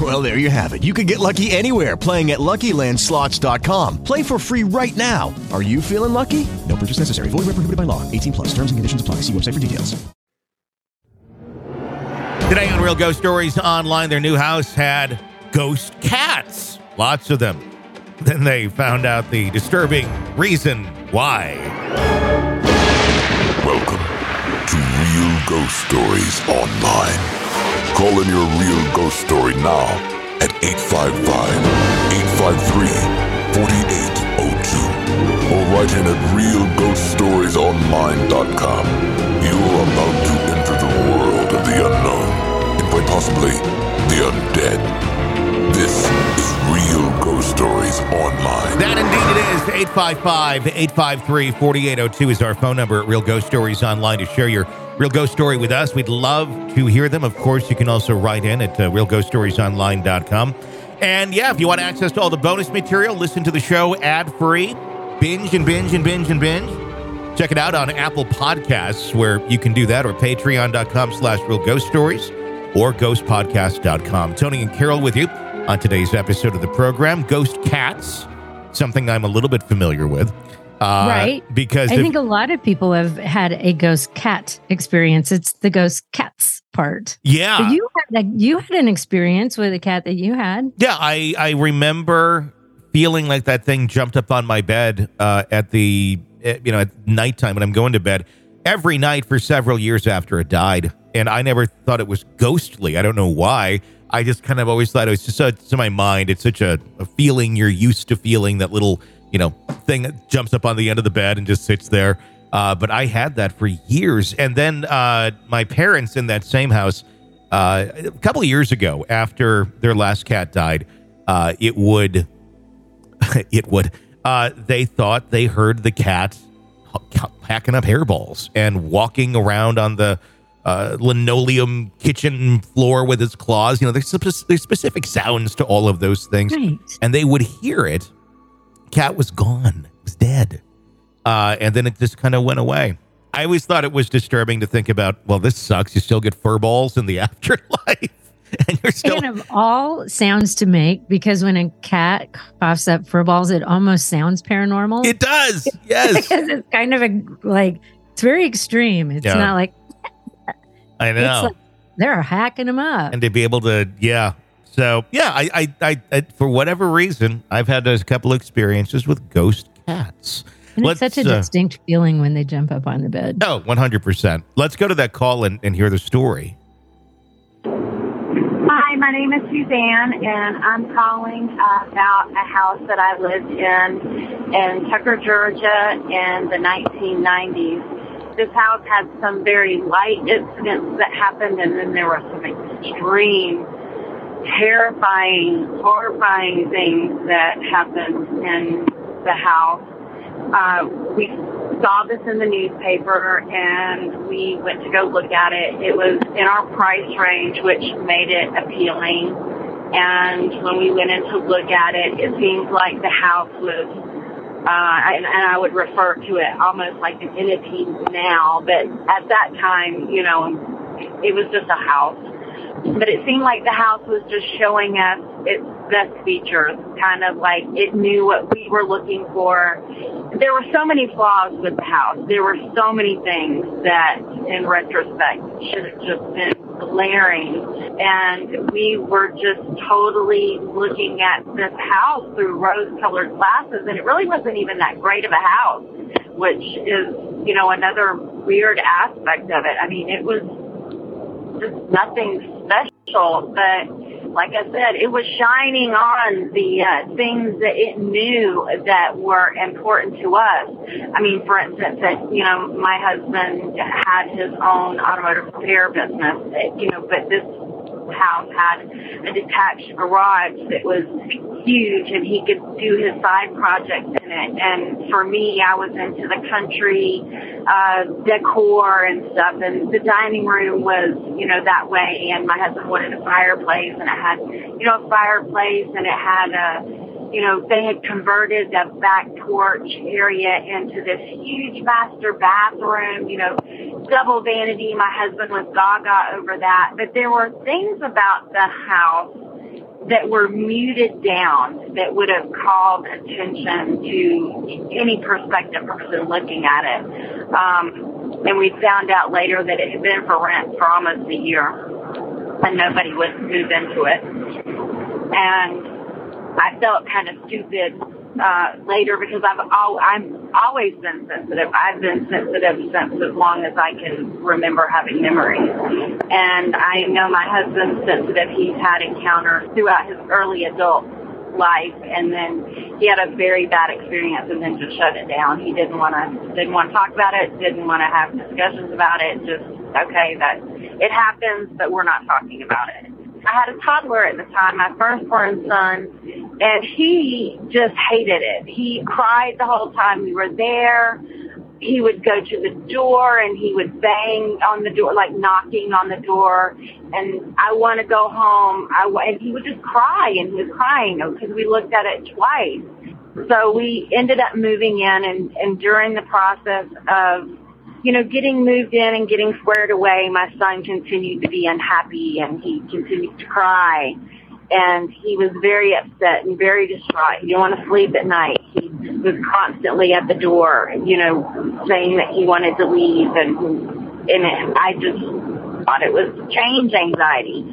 Well, there you have it. You can get lucky anywhere playing at LuckyLandSlots.com. Play for free right now. Are you feeling lucky? No purchase necessary. Void where prohibited by law. 18 plus. Terms and conditions apply. See website for details. Today on Real Ghost Stories Online, their new house had ghost cats. Lots of them. Then they found out the disturbing reason why. Welcome to Real Ghost Stories Online. Call in your real ghost story now at 855 853 4802 or write in at realghoststoriesonline.com. You're about to enter the world of the unknown and quite possibly the undead. This is Real Ghost Stories Online. That indeed it is. 855 853 4802 is our phone number at Real Ghost Stories Online to share your real ghost story with us. We'd love to hear them. Of course, you can also write in at uh, realghoststoriesonline.com. And yeah, if you want access to all the bonus material, listen to the show ad free, binge and binge and binge and binge. Check it out on Apple Podcasts, where you can do that, or patreon.com slash real ghost stories or ghostpodcast.com. Tony and Carol with you on today's episode of the program Ghost Cats, something I'm a little bit familiar with. Uh, right. Because I if- think a lot of people have had a ghost cat experience. It's the ghost cats part. yeah. You had a, you had an experience with a cat that you had. Yeah, I I remember feeling like that thing jumped up on my bed uh, at the eh, you know at nighttime when I'm going to bed every night for several years after it died, and I never thought it was ghostly. I don't know why. I just kind of always thought it was just so, to my mind. It's such a, a feeling you're used to feeling that little you know thing that jumps up on the end of the bed and just sits there. Uh, but I had that for years, and then uh, my parents in that same house uh, a couple of years ago, after their last cat died, uh, it would, it would. Uh, they thought they heard the cat hacking up hairballs and walking around on the uh, linoleum kitchen floor with his claws. You know, there's, there's specific sounds to all of those things, Right. and they would hear it. Cat was gone, it was dead, uh, and then it just kind of went away. I always thought it was disturbing to think about. Well, this sucks. You still get fur balls in the afterlife, and you're still. And of all sounds to make, because when a cat coughs up fur balls, it almost sounds paranormal. It does, yes. because it's kind of a like it's very extreme. It's Yeah. not like I know. like they're hacking them up. and to be able to, yeah. So yeah, I, I, I, I, for whatever reason, I've had a couple experiences with ghost cats. And it's such a uh, distinct feeling when they jump up on the bed. Oh, 100%. Let's go to that call and, and hear the story. Hi, my name is Suzanne, and I'm calling uh, about a house that I lived in in Tucker, Georgia in the 1990s. this house had some very light incidents that happened, and then there were some extreme, terrifying, horrifying things that happened in the house. Uh, we saw this in the newspaper and we went to go look at it. It was in our price range, which made it appealing. And when we went in to look at it, it seemed like the house was, uh, and, and I would refer to it almost like an entity now, but at that time, you know, it was just a house. But it seemed like the house was just showing us its best features, kind of like it knew what we were looking for. There were so many flaws with the house. There were so many things that, in retrospect, should have just been glaring. And we were just totally looking at this house through rose-colored glasses, and it really wasn't even that great of a house, which is, you know, another weird aspect of it. I mean, it was just nothing special, but like I said, it was shining on the uh, things that it knew that were important to us. I mean, for instance, that you know, my husband had his own automotive repair business, you know, but this house had a detached garage that was huge and he could do his side projects in it. And for me, I was into the country, uh, decor and stuff. And the dining room was, you know, that way. And my husband wanted a fireplace and it had, you know, a fireplace and it had a, you know, they had converted the back porch area into this huge master bathroom, you know, double vanity. My husband was gaga over that. But there were things about the house that were muted down that would have called attention to any prospective person looking at it. Um, and we found out later that it had been for rent for almost a year and nobody would move into it. And I felt kind of stupid uh, later because I've al- I'm always been sensitive. I've been sensitive since as long as I can remember having memories. And I know my husband's sensitive. He's had encounters throughout his early adult life and then he had a very bad experience and then just shut it down. He didn't want to didn't want to talk about it, didn't want to have discussions about it. Just okay, that it happens, but we're not talking about it. I had a toddler at the time, my firstborn son, and he just hated it. He cried the whole time we were there. He would go to the door and he would bang on the door, like knocking on the door. And I want to go home. I and he would just cry and he was crying because we looked at it twice. So we ended up moving in, and and during the process of you know, getting moved in and getting squared away, my son continued to be unhappy and he continued to cry. And he was very upset and very distraught. He didn't want to sleep at night. He was constantly at the door, you know, saying that he wanted to leave. And, and I just thought it was change anxiety.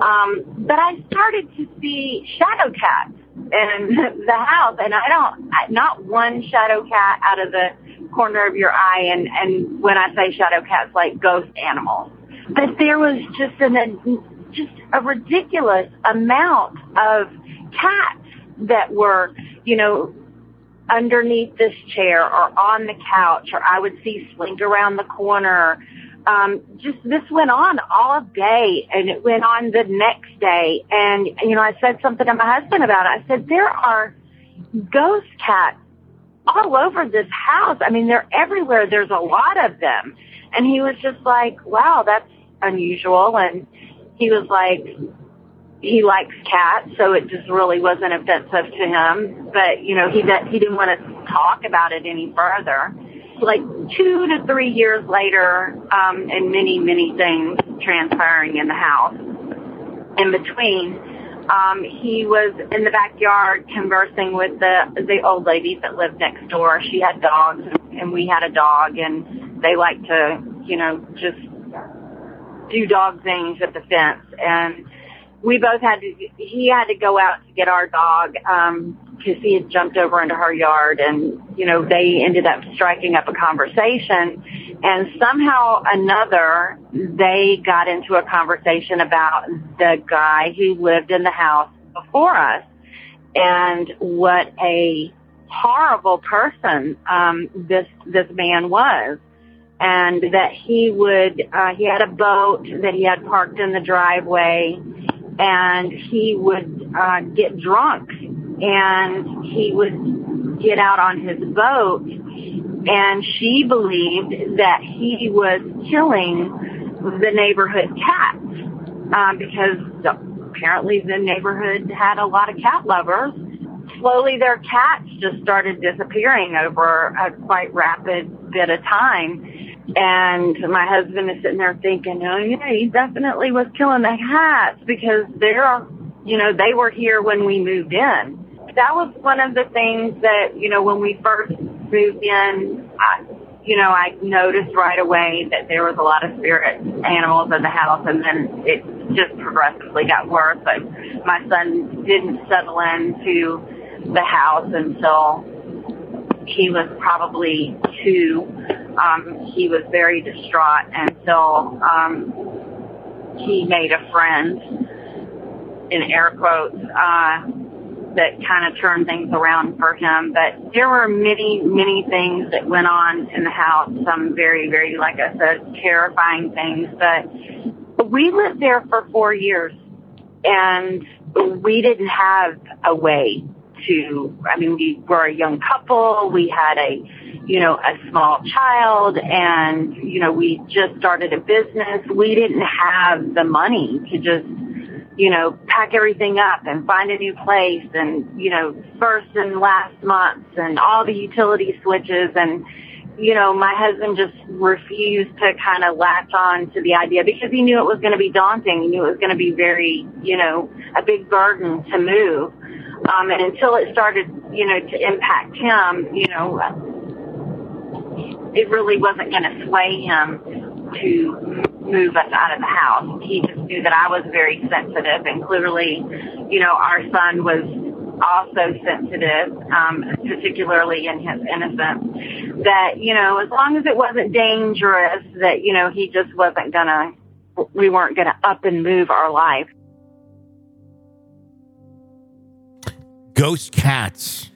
Um, but I started to see shadow cats in the house. And I don't, not one shadow cat out of the corner of your eye. And, and when I say shadow cats, like ghost animals. But there was just an, a, ridiculous amount of cats that were, you know, underneath this chair or on the couch, or I would see Slink around the corner. Um, just this went on all day and it went on the next day. And, you know, I said something to my husband about it. I said, there are ghost cats all over this house. I mean, they're everywhere. There's a lot of them. And he was just like, wow, that's unusual. And he was like, he likes cats, so it just really wasn't offensive to him. But, you know, he, he didn't want to talk about it any further. Like two to three years later, um, and many, many things transpiring in the house in between, um, he was in the backyard conversing with the the old ladies that lived next door. She had dogs, and we had a dog, and they like to, you know, just do dog things at the fence. And we both had to. He had to go out to get our dog um, because he had jumped over into her yard, and you know, they ended up striking up a conversation and somehow another, they got into a conversation about the guy who lived in the house before us and what a horrible person um, this this man was. And that he would, uh, he had a boat that he had parked in the driveway and he would, uh, get drunk and he would get out on his boat and she believed that he was killing the neighborhood cats um, because apparently the neighborhood had a lot of cat lovers. Slowly, their cats just started disappearing over a quite rapid bit of time. And my husband is sitting there thinking, oh yeah, he definitely was killing the cats because they're, you know, they were here when we moved in. That was one of the things that, you know, when we first moved in, I, you know, I noticed right away that there was a lot of spirit animals in the house, and then it just progressively got worse. But my son didn't settle into the house until he was probably two. Um, he was very distraught until um, he made a friend, in air quotes, uh, that kind of turned things around for him. But there were many, many things that went on in the house. Some very, very, like I said, terrifying things. But we lived there for four years and we didn't have a way to, I mean, we were a young couple. We had a, you know, a small child and, you know, we just started a business. We didn't have the money to just you know, pack everything up and find a new place and, you know, first and last months and all the utility switches and, you know, my husband just refused to kind of latch on to the idea because he knew it was going to be daunting. He knew it was going to be very, you know, a big burden to move. Um, and until it started, you know, to impact him, you know, it really wasn't going to sway him to move us out of the house. He just knew that I was very sensitive and clearly, you know, our son was also sensitive, um, particularly in his innocence, that, you know, as long as it wasn't dangerous, that, you know, he just wasn't gonna, we weren't gonna up and move our life. Ghost cats.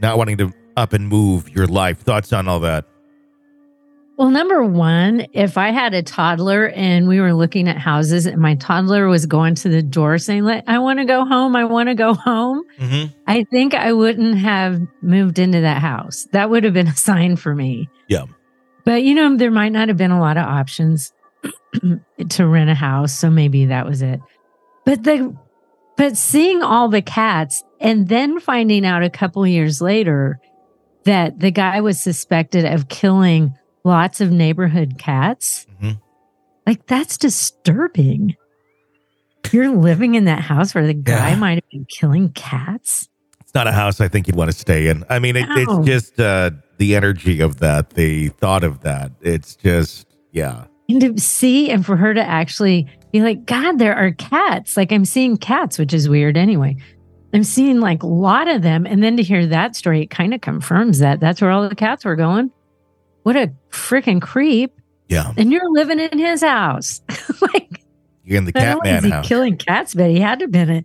Not wanting to up and move your life. Thoughts on all that? Well, number one, if I had a toddler and we were looking at houses and my toddler was going to the door saying, I want to go home, I want to go home, Mm-hmm. I think I wouldn't have moved into that house. That would have been a sign for me. Yeah. But, you know, there might not have been a lot of options to rent a house. So maybe that was it. But the, but seeing all the cats and then finding out a couple years later that the guy was suspected of killing lots of neighborhood cats. Mhm. Like that's disturbing. You're living in that house where the guy Yeah. might have been killing cats. It's not a house I think you'd want to stay in. I mean, it, No. it's just uh, the energy of that, the thought of that. It's just, yeah. And to see and for her to actually be like, God, there are cats. Like I'm seeing cats, which is weird anyway. I'm seeing like a lot of them. And then to hear that story, it kind of confirms that that's where all the cats were going. What a freaking creep. Yeah. And you're living in his house. like You're in the Not only is Catman he house. killing cats, but he had to have been a,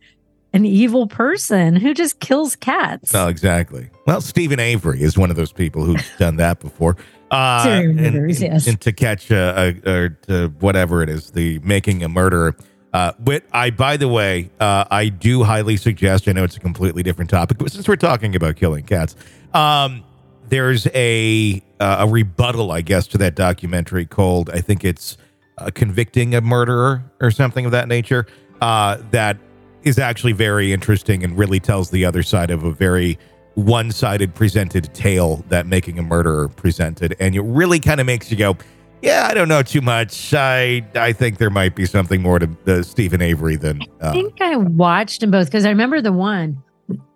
an evil person who just kills cats. No, exactly. Well, Steven Avery is one of those people who's done that before. Uh, Serial and, yes. and to catch a, a, or to whatever it is, the making a murderer. Uh, but I, by the way, uh, I do highly suggest. I know it's a completely different topic, but since we're talking about killing cats, um, there's a uh, a rebuttal, I guess, to that documentary called I think it's uh, "Convicting a Murderer" or something of that nature. Uh, that is actually very interesting and really tells the other side of a very one-sided presented tale that making a murderer presented, and it really kind of makes you go, "Yeah, I don't know too much. I I think there might be something more to the Steven Avery than." I Uh, think I watched them both because I remember the one,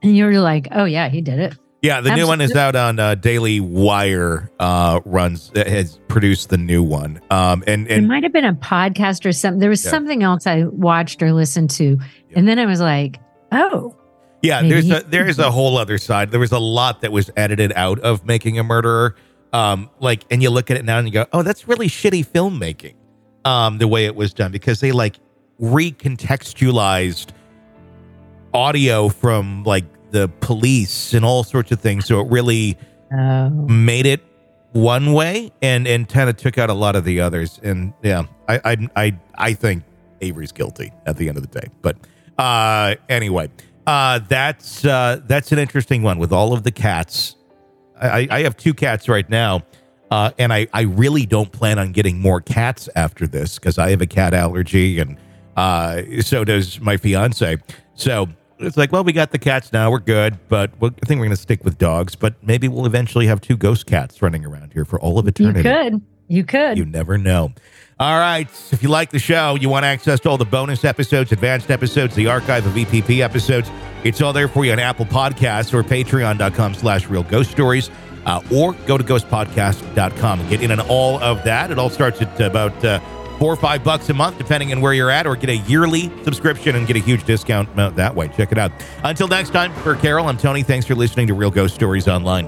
and you were like, "Oh yeah, he did it." Yeah, the new one is out on uh, Daily Wire. Uh, runs uh, has produced the new one. Um, and and it might have been a podcast or something. There was Yeah. something else I watched or listened to, and then I was like, "Oh, yeah, maybe there's a there's a whole other side. There was a lot that was edited out of making a murderer. Um, like, and you look at it now and you go, oh, that's really shitty filmmaking. Um, the way it was done because they like recontextualized audio from like the police and all sorts of things, so it really oh, made it one way and and kind of took out a lot of the others. And yeah, I I I, I think Avery's guilty at the end of the day. But uh, anyway, uh, that's uh, that's an interesting one with all of the cats. I, I have two cats right now. Uh, and I, I really don't plan on getting more cats after this because I have a cat allergy and uh, so does my fiance. So it's like, well, we got the cats now. We're good. But we'll, I think we're going to stick with dogs. But maybe we'll eventually have two ghost cats running around here for all of You eternity. could. You could. You never know. All right. If you like the show, you want access to all the bonus episodes, advanced episodes, the archive of EPP episodes, it's all there for you on Apple Podcasts or patreon.com slash real ghost stories. Uh, or go to ghostpodcast.com and get in on all of that. It all starts at about uh, four or five bucks a month, depending on where you're at, or get a yearly subscription and get a huge discount uh, that way. Check it out. Until next time, for Carol, I'm Tony. Thanks for listening to Real Ghost Stories Online.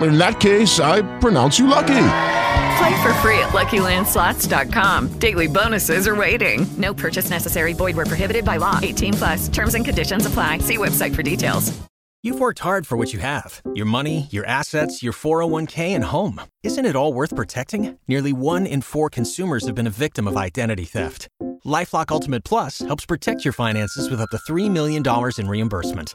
In that case, I pronounce you lucky. Play for free at LuckyLandSlots.com. Daily bonuses are waiting. No purchase necessary. Void where prohibited by law. 18 plus. Terms and conditions apply. See website for details. You've worked hard for what you have your money, your assets, your 401k, and home. Isn't it all worth protecting? Nearly one in four consumers have been a victim of identity theft. Lifelock Ultimate Plus helps protect your finances with up to $3 million in reimbursement.